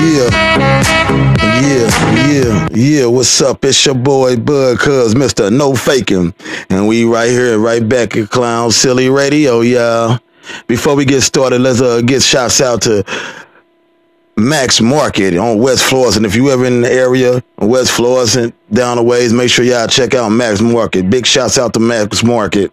Yeah, yeah, yeah, yeah. What's up? It's your boy Bud Cuz, Mr. No Faking. And we right here, right back at Clown Silly Radio, y'all. Before we get started, let's uh, get shouts out to Max Market on West Florissant. If you ever in the area, West Florissant, down the ways, make sure y'all check out Max Market. Big shouts out to Max Market.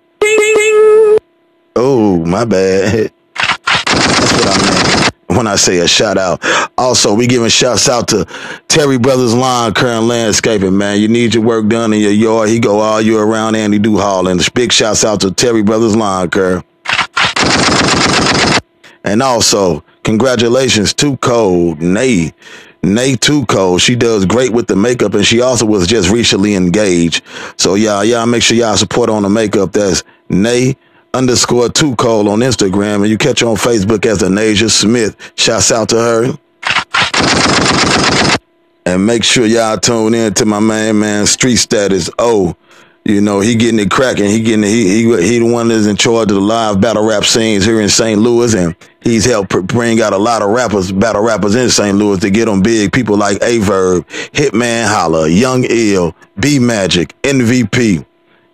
Oh, my bad. That's what I meant when I say a shout out. Also, we giving shouts out to Terry Brothers Lawn and Landscaping, man. You need your work done in your yard. He go all year around and he do hauling. Big shouts out to Terry Brothers Lawn Care. And also, congratulations to Code Nay. Nay Too Cold. She does great with the makeup and she also was just recently engaged. So y'all, y'all make sure y'all support on the makeup. That's Nay underscore two Cold on Instagram. And you catch her on Facebook as Anasia Smith. Shouts out to her. And make sure y'all tune in to my man, man, Street Status. Oh, you know, he getting it cracking. He getting it, he, he, he the one that's in charge of the live battle rap scenes here in St. Louis. And he's helped bring out a lot of rappers, battle rappers in St. Louis to get them big. People like Averb, Hitman Holla, Young Ill, B Magic, MVP.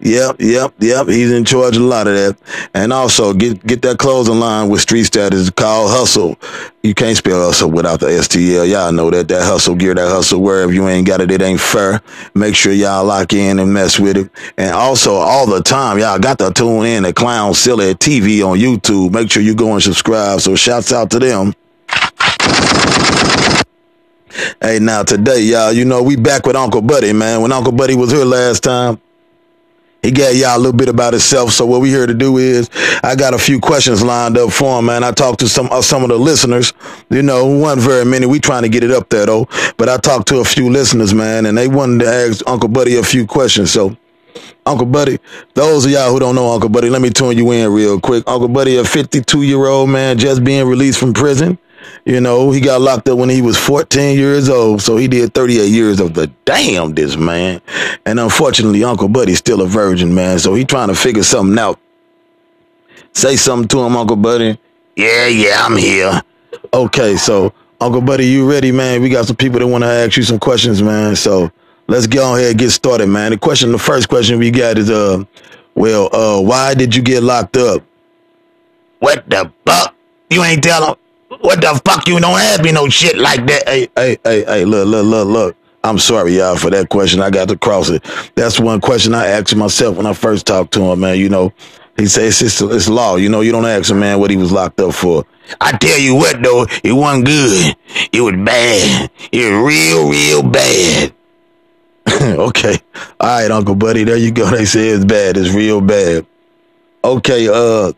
Yep, yep, yep. He's in charge of a lot of that. And also get get that clothing line with street status called hustle. You can't spell hustle without the STL. Y'all know that. That hustle gear, that hustle wherever you ain't got it, it ain't fair. Make sure y'all lock in and mess with it. And also all the time, y'all got to tune in to Clown Silly TV on YouTube. Make sure you go and subscribe. So shouts out to them. Hey, now today, y'all, you know, we back with Uncle Buddy, man. When Uncle Buddy was here last time, he gave y'all a little bit about himself. So what we here to do is, I got a few questions lined up for him, man. I talked to some uh, some of the listeners. You know, one very many. We trying to get it up there though. But I talked to a few listeners, man, and they wanted to ask Uncle Buddy a few questions. So. Uncle Buddy, those of y'all who don't know Uncle Buddy, let me tune you in real quick. Uncle Buddy, a 52 year old man just being released from prison. You know, he got locked up when he was 14 years old, so he did 38 years of the damn this man. And unfortunately, Uncle Buddy's still a virgin, man, so he trying to figure something out. Say something to him, Uncle Buddy. Yeah, yeah, I'm here. Okay, so Uncle Buddy, you ready, man? We got some people that want to ask you some questions, man. So let's on here and get started, man. The question, the first question we got is, uh, well, uh, why did you get locked up? What the fuck? You ain't telling what the fuck? You don't ask me no shit like that. Hey, hey, hey, hey, look, look, look, look. I'm sorry, y'all, for that question. I got to cross it. That's one question I asked myself when I first talked to him, man. You know, he says it's, it's law. You know, you don't ask a man what he was locked up for. I tell you what, though, it wasn't good. It was bad. It was real, real bad. okay. All right, Uncle Buddy. There you go. They say it's bad. It's real bad. Okay. Uh,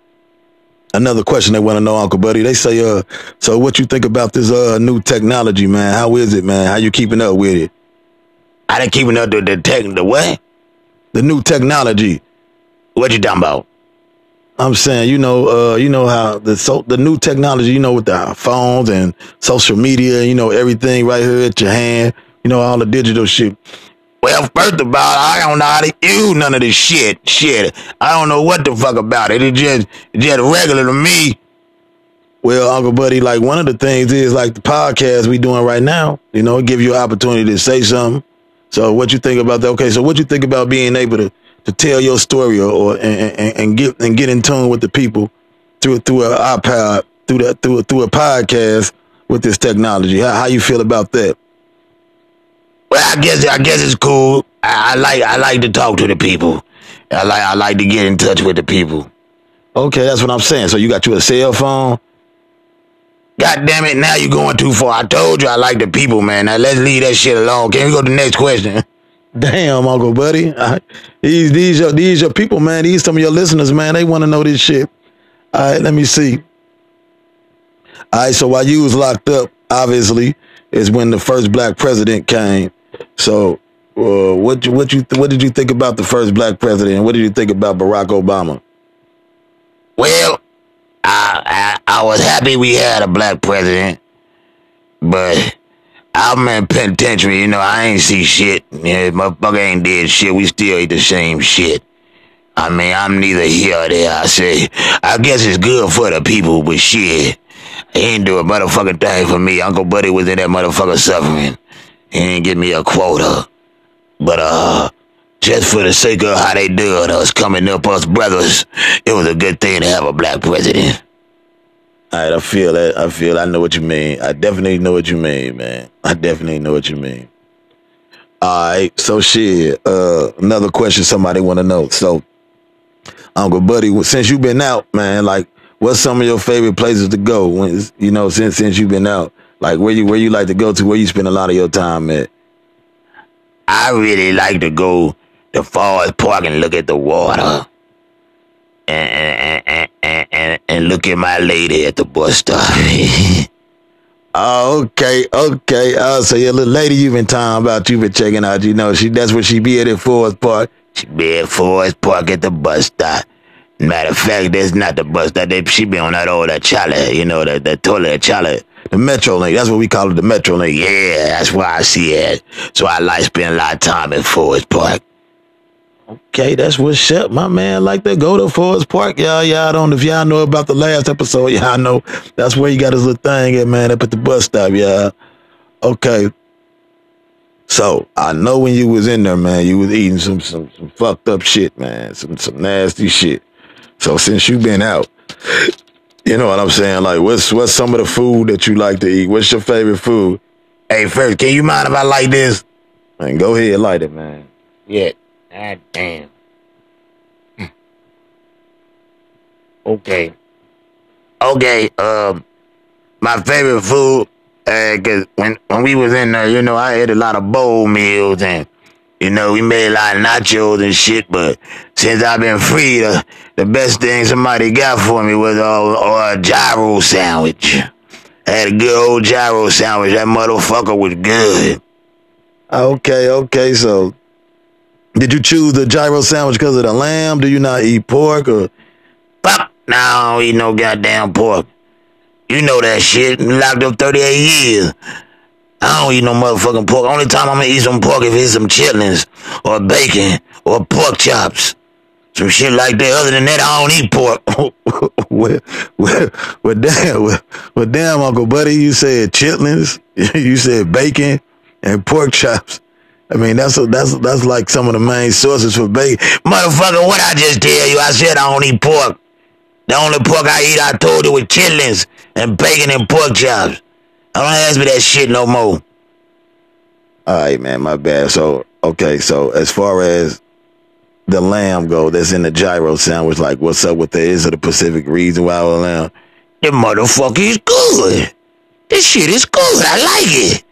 another question they want to know, Uncle Buddy. They say, uh, so what you think about this uh new technology, man? How is it, man? How you keeping up with it? I didn't keeping up with the tech the what? The new technology. What you talking about? I'm saying, you know, uh, you know how the so the new technology, you know, with the phones and social media, you know, everything right here at your hand, you know, all the digital shit. Well, first of all, I don't know how to use none of this shit. Shit. I don't know what the fuck about it. It just just regular to me. Well, Uncle Buddy, like one of the things is like the podcast we doing right now, you know, give you an opportunity to say something. So what you think about that? Okay, so what you think about being able to to tell your story or, or and, and, and get and get in tune with the people through through an iPad, through that through through a podcast with this technology. How, how you feel about that? Well, I guess I guess it's cool. I, I, like I like to talk to the people. I like I like to get in touch with the people. Okay, that's what I'm saying. So you got you a cell phone? God damn it! Now you're going too far. I told you I like the people, man. Now let's leave that shit alone. Can we go to the next question? Damn, Uncle Buddy. These these your these your people, man. These some of your listeners, man. They want to know this shit. All right, let me see. All right, so while you was locked up, obviously, is when the first black president came. So, uh, what what you what did you think about the first black president? What did you think about Barack Obama? Well, I I, I was happy we had a black president, but I'm in penitentiary. You know, I ain't see shit. Yeah, motherfucker ain't did shit. We still eat the same shit. I mean, I'm neither here or there. I say, I guess it's good for the people, but shit. He didn't do a motherfucking thing for me. Uncle Buddy was in that motherfucker suffering. He didn't give me a quota. But, uh, just for the sake of how they do it, us coming up, us brothers, it was a good thing to have a black president. All right, I feel that. I feel. I know what you mean. I definitely know what you mean, man. I definitely know what you mean. All right, so shit. Uh, another question somebody want to know. So, Uncle Buddy, since you've been out, man, like, what's some of your favorite places to go? When you know, since since you've been out, like, where you where you like to go to? Where you spend a lot of your time at? I really like to go to Forest Park and look at the water. And, and, and, and, and, look at my lady at the bus stop. oh, okay, okay. Oh, so your little lady you've been talking about, you've been checking out, you know, she that's where she be at at Forest Park. She be at Forest Park at the bus stop. Matter of fact, that's not the bus stop. They, she be on that old that Charlie, you know, the, the toilet Charlie. The Metro Link. That's what we call it, the Metro Link. Yeah, that's why I see it. So I like spending a lot of time in Forest Park. Okay, that's what's up, my man. Like to go to Forest Park, y'all. Y'all don't. If y'all know about the last episode, y'all know that's where you got his little thing at, man. Up at the bus stop, y'all. Okay. So I know when you was in there, man, you was eating some some, some fucked up shit, man. Some some nasty shit. So since you been out, you know what I'm saying? Like, what's what's some of the food that you like to eat? What's your favorite food? Hey, first, can you mind if I light this? Man, go ahead, light it, man. Yeah. God damn. Hmm. Okay. Okay, um, my favorite food, uh, cause when, when we was in there, you know, I ate a lot of bowl meals and, you know, we made a lot of nachos and shit, but since I've been free, the, the best thing somebody got for me was a, a gyro sandwich. I had a good old gyro sandwich. That motherfucker was good. Okay, okay, so did you choose the gyro sandwich because of the lamb? Do you not eat pork or? Fuck, no, I don't eat no goddamn pork. You know that shit. Locked up 38 years. I don't eat no motherfucking pork. Only time I'm gonna eat some pork if it's some chitlins or bacon or pork chops. Some shit like that. Other than that, I don't eat pork. well, well, well, damn, well, well, damn, Uncle Buddy, you said chitlins, you said bacon and pork chops. I mean, that's a, that's that's like some of the main sources for bacon. Motherfucker, what I just tell you? I said I don't eat pork. The only pork I eat, I told you, was chitlins and bacon and pork chops. Don't ask me that shit no more. All right, man, my bad. So, okay, so as far as the lamb go, that's in the gyro sandwich, like what's up with the is of the Pacific reason why the lamb? The motherfucker is good. This shit is good. I like it.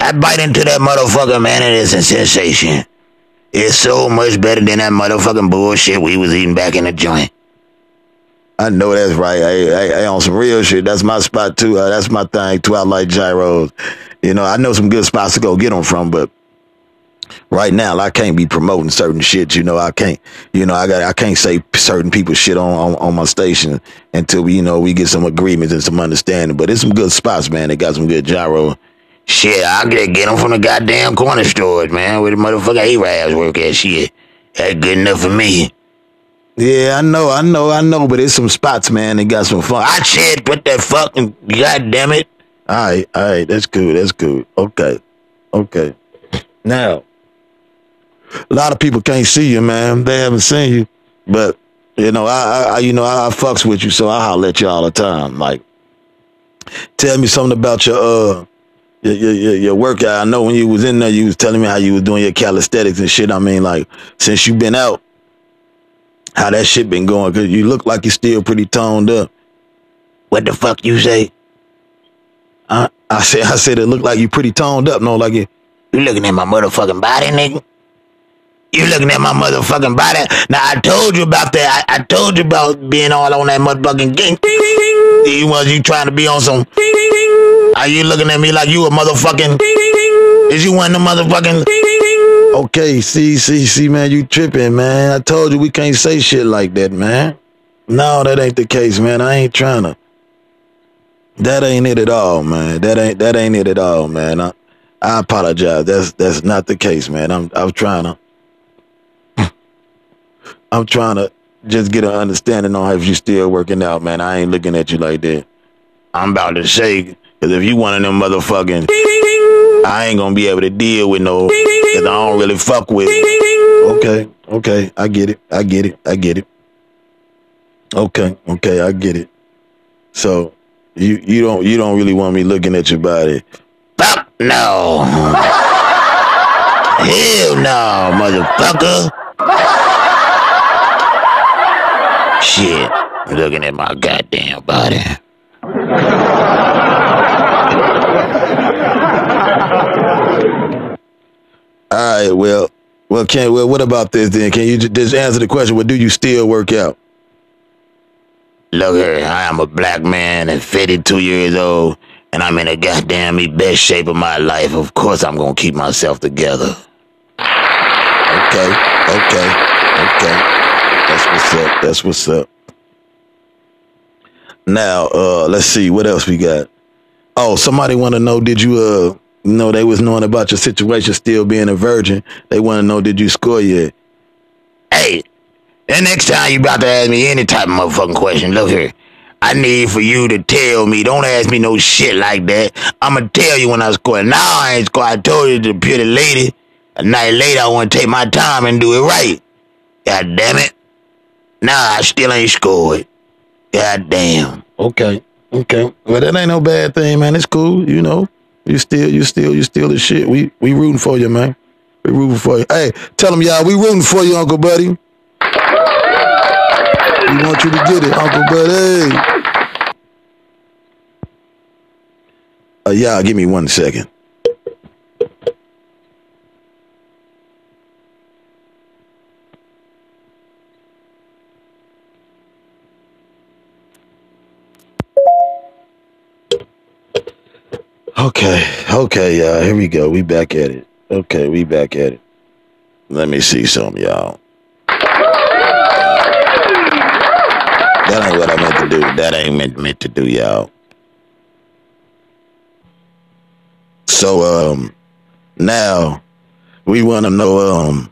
I bite into that motherfucker, man, and it's a sensation. It's so much better than that motherfucking bullshit we was eating back in the joint. I know that's right. I, I, I on some real shit. That's my spot too. Uh, that's my thing too. I like gyros. You know, I know some good spots to go get them from, but right now I can't be promoting certain shit. You know, I can't. You know, I got. I can't say certain people shit on, on on my station until we, you know, we get some agreements and some understanding. But it's some good spots, man. They got some good gyro Shit, I'll get, get them from the goddamn corner stores, man, where the motherfucker Arabs work at. Shit, that's good enough for me. Yeah, I know, I know, I know, but it's some spots, man. They got some fun. I said, put that fucking, goddamn it. All right, all right, that's good, that's good. Okay, okay. Now, a lot of people can't see you, man. They haven't seen you, but you know, I, I you know, I, I fucks with you, so I holler at you all the time. Like, tell me something about your uh your, your, your workout. I know when you was in there, you was telling me how you was doing your calisthenics and shit. I mean, like since you been out, how that shit been going? Cause you look like you're still pretty toned up. What the fuck you say? I I said I said it looked like you pretty toned up. No, like it. You looking at my motherfucking body, nigga? You looking at my motherfucking body? Now I told you about that. I, I told you about being all on that motherfucking game. You was you trying to be on some? Are you looking at me like you a motherfucking? Is you one of the motherfucking? Okay, see, see, see, man, you tripping, man. I told you we can't say shit like that, man. No, that ain't the case, man. I ain't trying to. That ain't it at all, man. That ain't that ain't it at all, man. I, I apologize. That's that's not the case, man. I'm I'm trying to. I'm trying to just get an understanding on if you still working out, man. I ain't looking at you like that. I'm about to shake, because if you one of them motherfucking, I ain't gonna be able to deal with no, I don't really fuck with. Okay, okay, I get it. I get it. I get it. Okay, okay, I get it. So you you don't you don't really want me looking at your body. Fuck no. Hell no, motherfucker. Shit, looking at my goddamn body. Right, well, well, can well, what about this then? Can you just answer the question? Well, do you still work out? Look here, I am a black man and 52 years old, and I'm in the goddamn me best shape of my life. Of course, I'm gonna keep myself together. Okay, okay, okay. That's what's up. That's what's up. Now, uh, let's see what else we got. Oh, somebody want to know? Did you uh you know they was knowing about your situation still being a virgin? They want to know did you score yet? Hey, the next time you about to ask me any type of motherfucking question, look here. I need for you to tell me. Don't ask me no shit like that. I'ma tell you when I score. Now I ain't score. I told you to the pretty lady. A night later, I want to take my time and do it right. God damn it. Nah, I still ain't scored. God damn. Okay, okay. Well, that ain't no bad thing, man. It's cool. You know, you still, you still, you still the shit. We we rooting for you, man. We rooting for you. Hey, tell them y'all, we rooting for you, Uncle Buddy. We want you to get it, Uncle Buddy. Uh, y'all, give me one second. Okay, okay, y'all. Here we go. We back at it. Okay, we back at it. Let me see some, y'all. That ain't what I meant to do. That ain't meant meant to do, y'all. So um now we wanna know um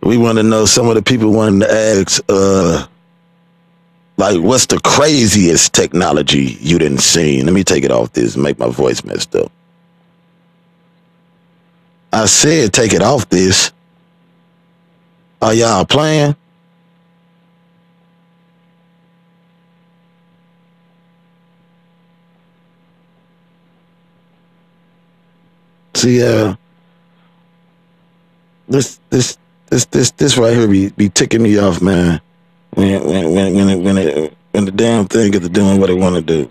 we wanna know some of the people wanting to ask uh like what's the craziest technology you didn't see? Let me take it off this make my voice messed up. I said take it off this. Are y'all playing? See, uh, this, this, this, this, this right here be, be ticking me off, man. When, when, when, when, it, when, it, when the damn thing is doing what it want to do.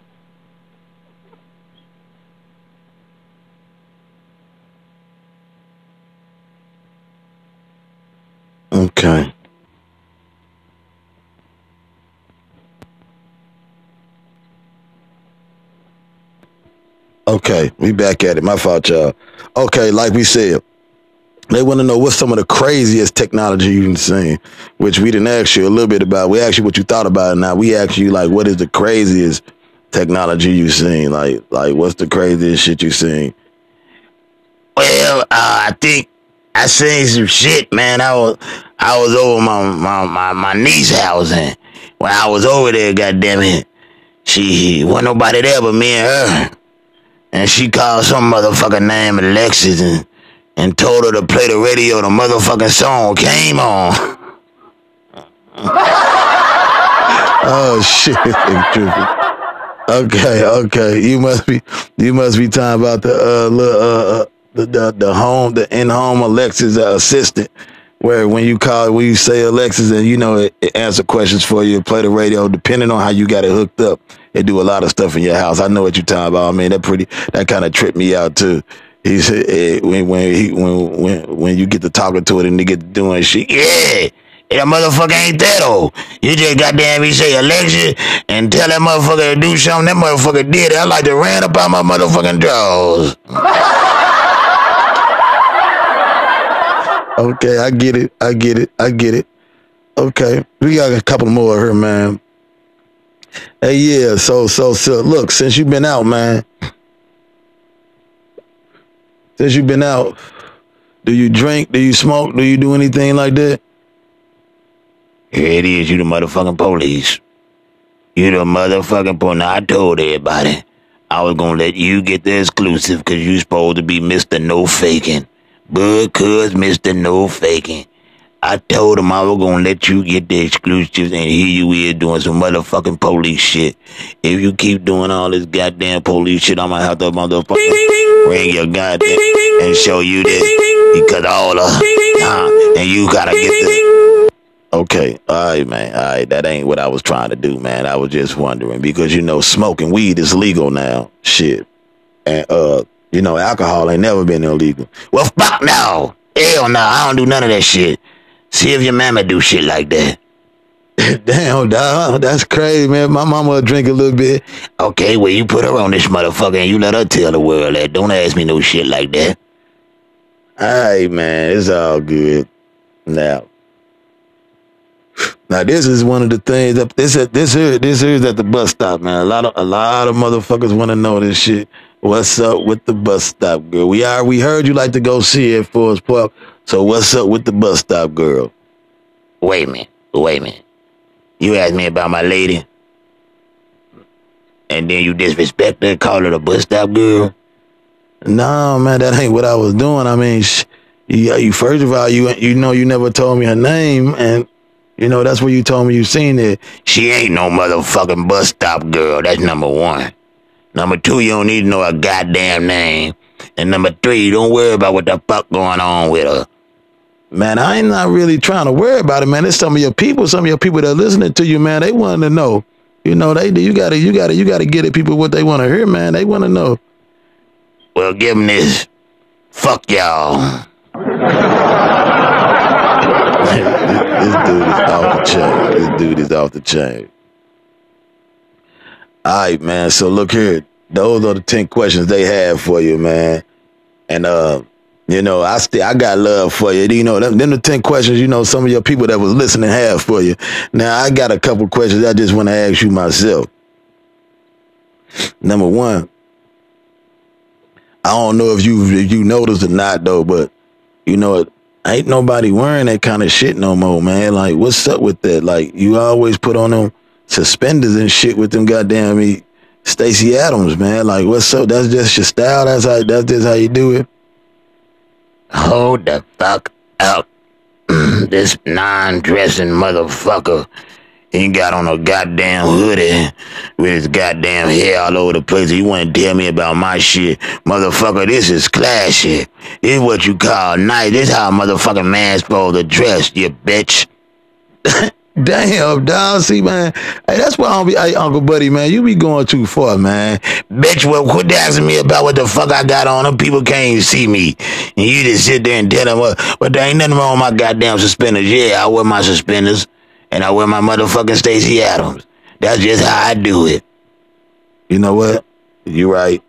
Okay. Okay, we back at it. My fault, y'all. Okay, like we said, they want to know what's some of the craziest technology you've seen, which we didn't ask you a little bit about. We asked you what you thought about it. Now we asked you like, what is the craziest technology you've seen? Like, like what's the craziest shit you've seen? Well, uh, I think I seen some shit, man. I was I was over my my my, my niece's house, and when I was over there, goddamn it, she wasn't nobody there but me and her, and she called some motherfucker named Alexis and and told her to play the radio. The motherfucking song came on. Oh shit. Okay, okay. You must be you must be talking about the uh, little, uh, uh the, the the home the in home Alexis uh, assistant, where when you call when you say Alexis and you know it, it answer questions for you, play the radio. Depending on how you got it hooked up, it do a lot of stuff in your house. I know what you're talking about. I mean that pretty that kind of tripped me out too. He said when when he when when when you get to talking to it and to doing shit. Yeah. That motherfucker ain't that old. You just goddamn me say Alexis and tell that motherfucker to do something. That motherfucker did it. I like to ran up out my motherfucking drawers. Okay, I get it. I get it. I get it. Okay, we got a couple more here, man. Hey, yeah. So, so, so, look, since you've been out, man. Since you've been out, do you drink? Do you smoke? Do you do anything like that? Here it is, you the motherfucking police. You the motherfucking point. I told everybody I was gonna let you get the exclusive because you supposed to be Mr. No Faking. But cuz Mr. No Faking. I told him I was gonna let you get the exclusives and here you is doing some motherfucking police shit. If you keep doing all this goddamn police shit, I'm gonna have to motherfucking ring your goddamn and show you this because all the uh, and you gotta get this. Okay, all right, man. All right, that ain't what I was trying to do, man. I was just wondering because you know smoking weed is legal now. Shit, and uh, you know alcohol ain't never been illegal. Well, fuck no. Hell no, I don't do none of that shit. See if your mama do shit like that. Damn, dog, that's crazy, man. My mama will drink a little bit. Okay, well you put her on this motherfucker and you let her tell the world that. Don't ask me no shit like that. Right, man, it's all good. Now, now this is one of the things that this this here this here is at the bus stop, man. A lot of a lot of motherfuckers want to know this shit. What's up with the bus stop, girl? We are we heard you like to go see it Forest Park. So what's up with the bus stop, girl? Wait a minute, wait a minute. You asked me about my lady, and then you disrespect her, call her the bus stop girl. No, man, that ain't what I was doing. I mean, sh- you, you first of all, you you know, you never told me her name, and you know that's where you told me you seen it. She ain't no motherfucking bus stop girl. That's number one. Number two, you don't need to know her goddamn name. And number three, don't worry about what the fuck going on with her. Man, I ain't not really trying to worry about it, man. It's some of your people, some of your people that are listening to you, man. They want to know. You know, they do. you gotta you gotta you gotta get it. people what they want to hear, man. They want to know. Well, give them this. Fuck y'all. this, this dude is off the chain. This dude is off the chain. All right, man. So look here. Those are the ten questions they have for you, man. And uh, you know, I still I got love for you. You know, them, them the ten questions. You know, some of your people that was listening have for you. Now I got a couple questions I just want to ask you myself. Number one, I don't know if you if you noticed or not though, but you know, ain't nobody wearing that kind of shit no more, man. Like, what's up with that? Like, you always put on them suspenders and shit with them goddamn me Stacy Adams, man. Like, what's up? That's just your style. That's how. That's just how you do it. Hold the fuck up. this non-dressing motherfucker. He got on a goddamn hoodie with his goddamn hair all over the place. He want to tell me about my shit. Motherfucker, this is classy. This is what you call nice. This how a motherfucking man supposed to dress, you bitch. Damn, dog. See, man. Hey, that's why I don't be, hey, Uncle Buddy, man. You be going too far, man. Bitch, well, quit asking me about what the fuck I got on. Them people can't even see me. And you just sit there and tell them, well, but there ain't nothing wrong with my goddamn suspenders. Yeah, I wear my suspenders. And I wear my motherfucking Stacy Adams. That's just how I do it. You know what? You're right.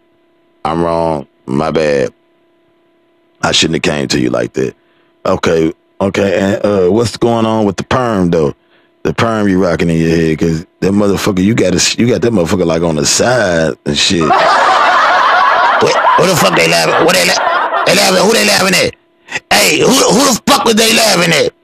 I'm wrong. My bad. I shouldn't have came to you like that. Okay. Okay. And uh, what's going on with the perm, though? The perm you rocking in your head, cause that motherfucker, you got you got that motherfucker like on the side and shit. what, what the fuck they laughing? What they la- they laughing? Who they laughing at? Hey, who who the fuck was they laughing at?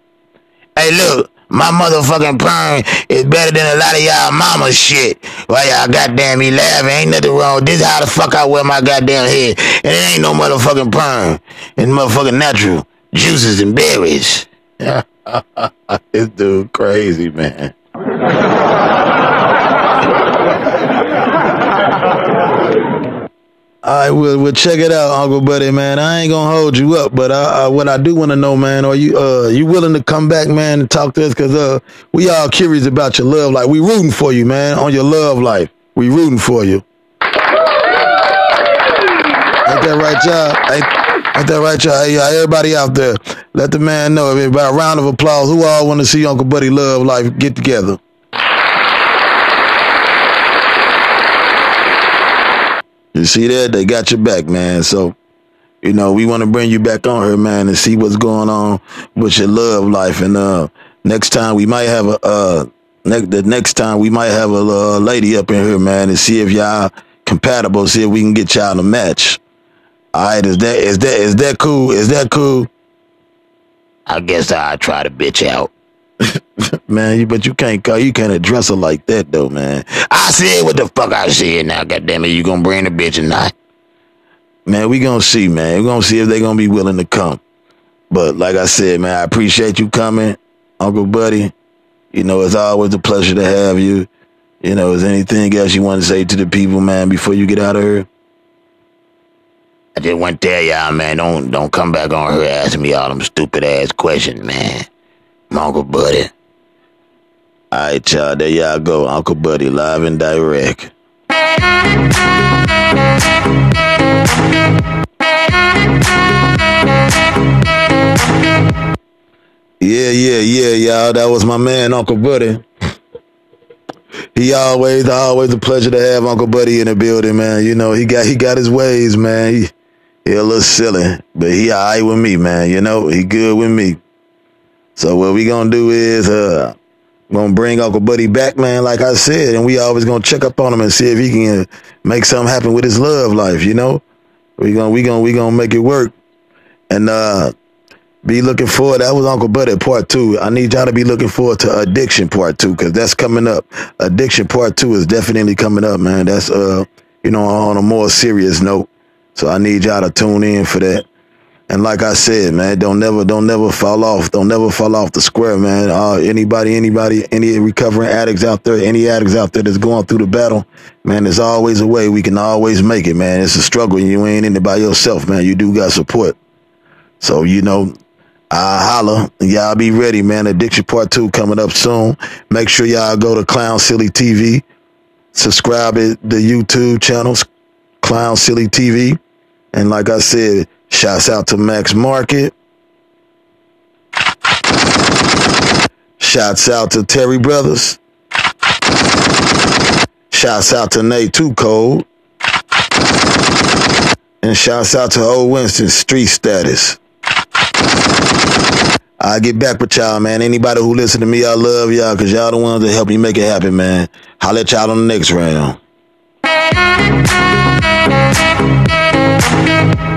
Hey, look, my motherfucking perm is better than a lot of y'all mama shit. Why y'all goddamn me laughing? Ain't nothing wrong. This is how the fuck I wear my goddamn head. And it ain't no motherfucking perm. It's motherfucking natural juices and berries. this dude crazy, man. All right, we'll, we'll check it out, Uncle Buddy, man. I ain't gonna hold you up, but I, I, what I do want to know, man, are you uh you willing to come back, man, and talk to us? Cause uh we all curious about your love life. We rooting for you, man, on your love life. We rooting for you. Ain't that right, y'all? Ain't, ain't that right, y'all? Everybody out there, let the man know. About a round of applause. Who all want to see Uncle Buddy love life get together? You see that? They got your back, man. So, you know, we want to bring you back on here, man, and see what's going on with your love life. And uh next time we might have a uh next the next time we might have a uh, lady up in here, man, and see if y'all compatible, see if we can get y'all to match. All right, is that is that is that cool? Is that cool? I guess I'll try to bitch out. man, you but you can't call you can't address her like that though, man. I said what the fuck I said now, goddamn it. You gonna bring the bitch or not? Man, we gonna see, man. We gonna see if they gonna be willing to come. But like I said, man, I appreciate you coming, Uncle Buddy. You know, it's always a pleasure to have you. You know, is there anything else you want to say to the people, man, before you get out of here? I just want to tell y'all, man, don't don't come back on her asking me all them stupid ass questions, man. My Uncle Buddy. All right, y'all. There y'all go. Uncle Buddy, live and direct. Yeah, yeah, yeah, y'all. That was my man, Uncle Buddy. He always, always a pleasure to have Uncle Buddy in the building, man. You know, he got he got his ways, man. He, he a little silly, but he alright with me, man. You know, he good with me. So what we gonna do is uh gonna bring Uncle Buddy back, man, like I said, and we always gonna check up on him and see if he can make something happen with his love life, you know? We gonna we gonna we gonna make it work. And uh be looking forward. That was Uncle Buddy part two. I need y'all to be looking forward to Addiction part two because that's coming up. Addiction part two is definitely coming up, man. That's uh, you know, on a more serious note. So I need y'all to tune in for that. And like I said, man, don't never, don't never fall off. Don't never fall off the square, man. Uh, anybody, anybody, any recovering addicts out there, any addicts out there that's going through the battle, man, there's always a way. We can always make it, man. It's a struggle. You ain't in it by yourself, man. You do got support. So, you know, I holla. Y'all be ready, man. Addiction Part 2 coming up soon. Make sure y'all go to Clown Silly TV. Subscribe to the YouTube channels, Clown Silly TV. And like I said, shouts out to Max Market. Shouts out to Terry Brothers. Shouts out to Nate Two Cold. And shouts out to Old Winston Street Status. I'll get back with y'all, man. Anybody who listen to me, I love y'all because y'all the ones that help me make it happen, man. I'll let y'all on the next round. Thank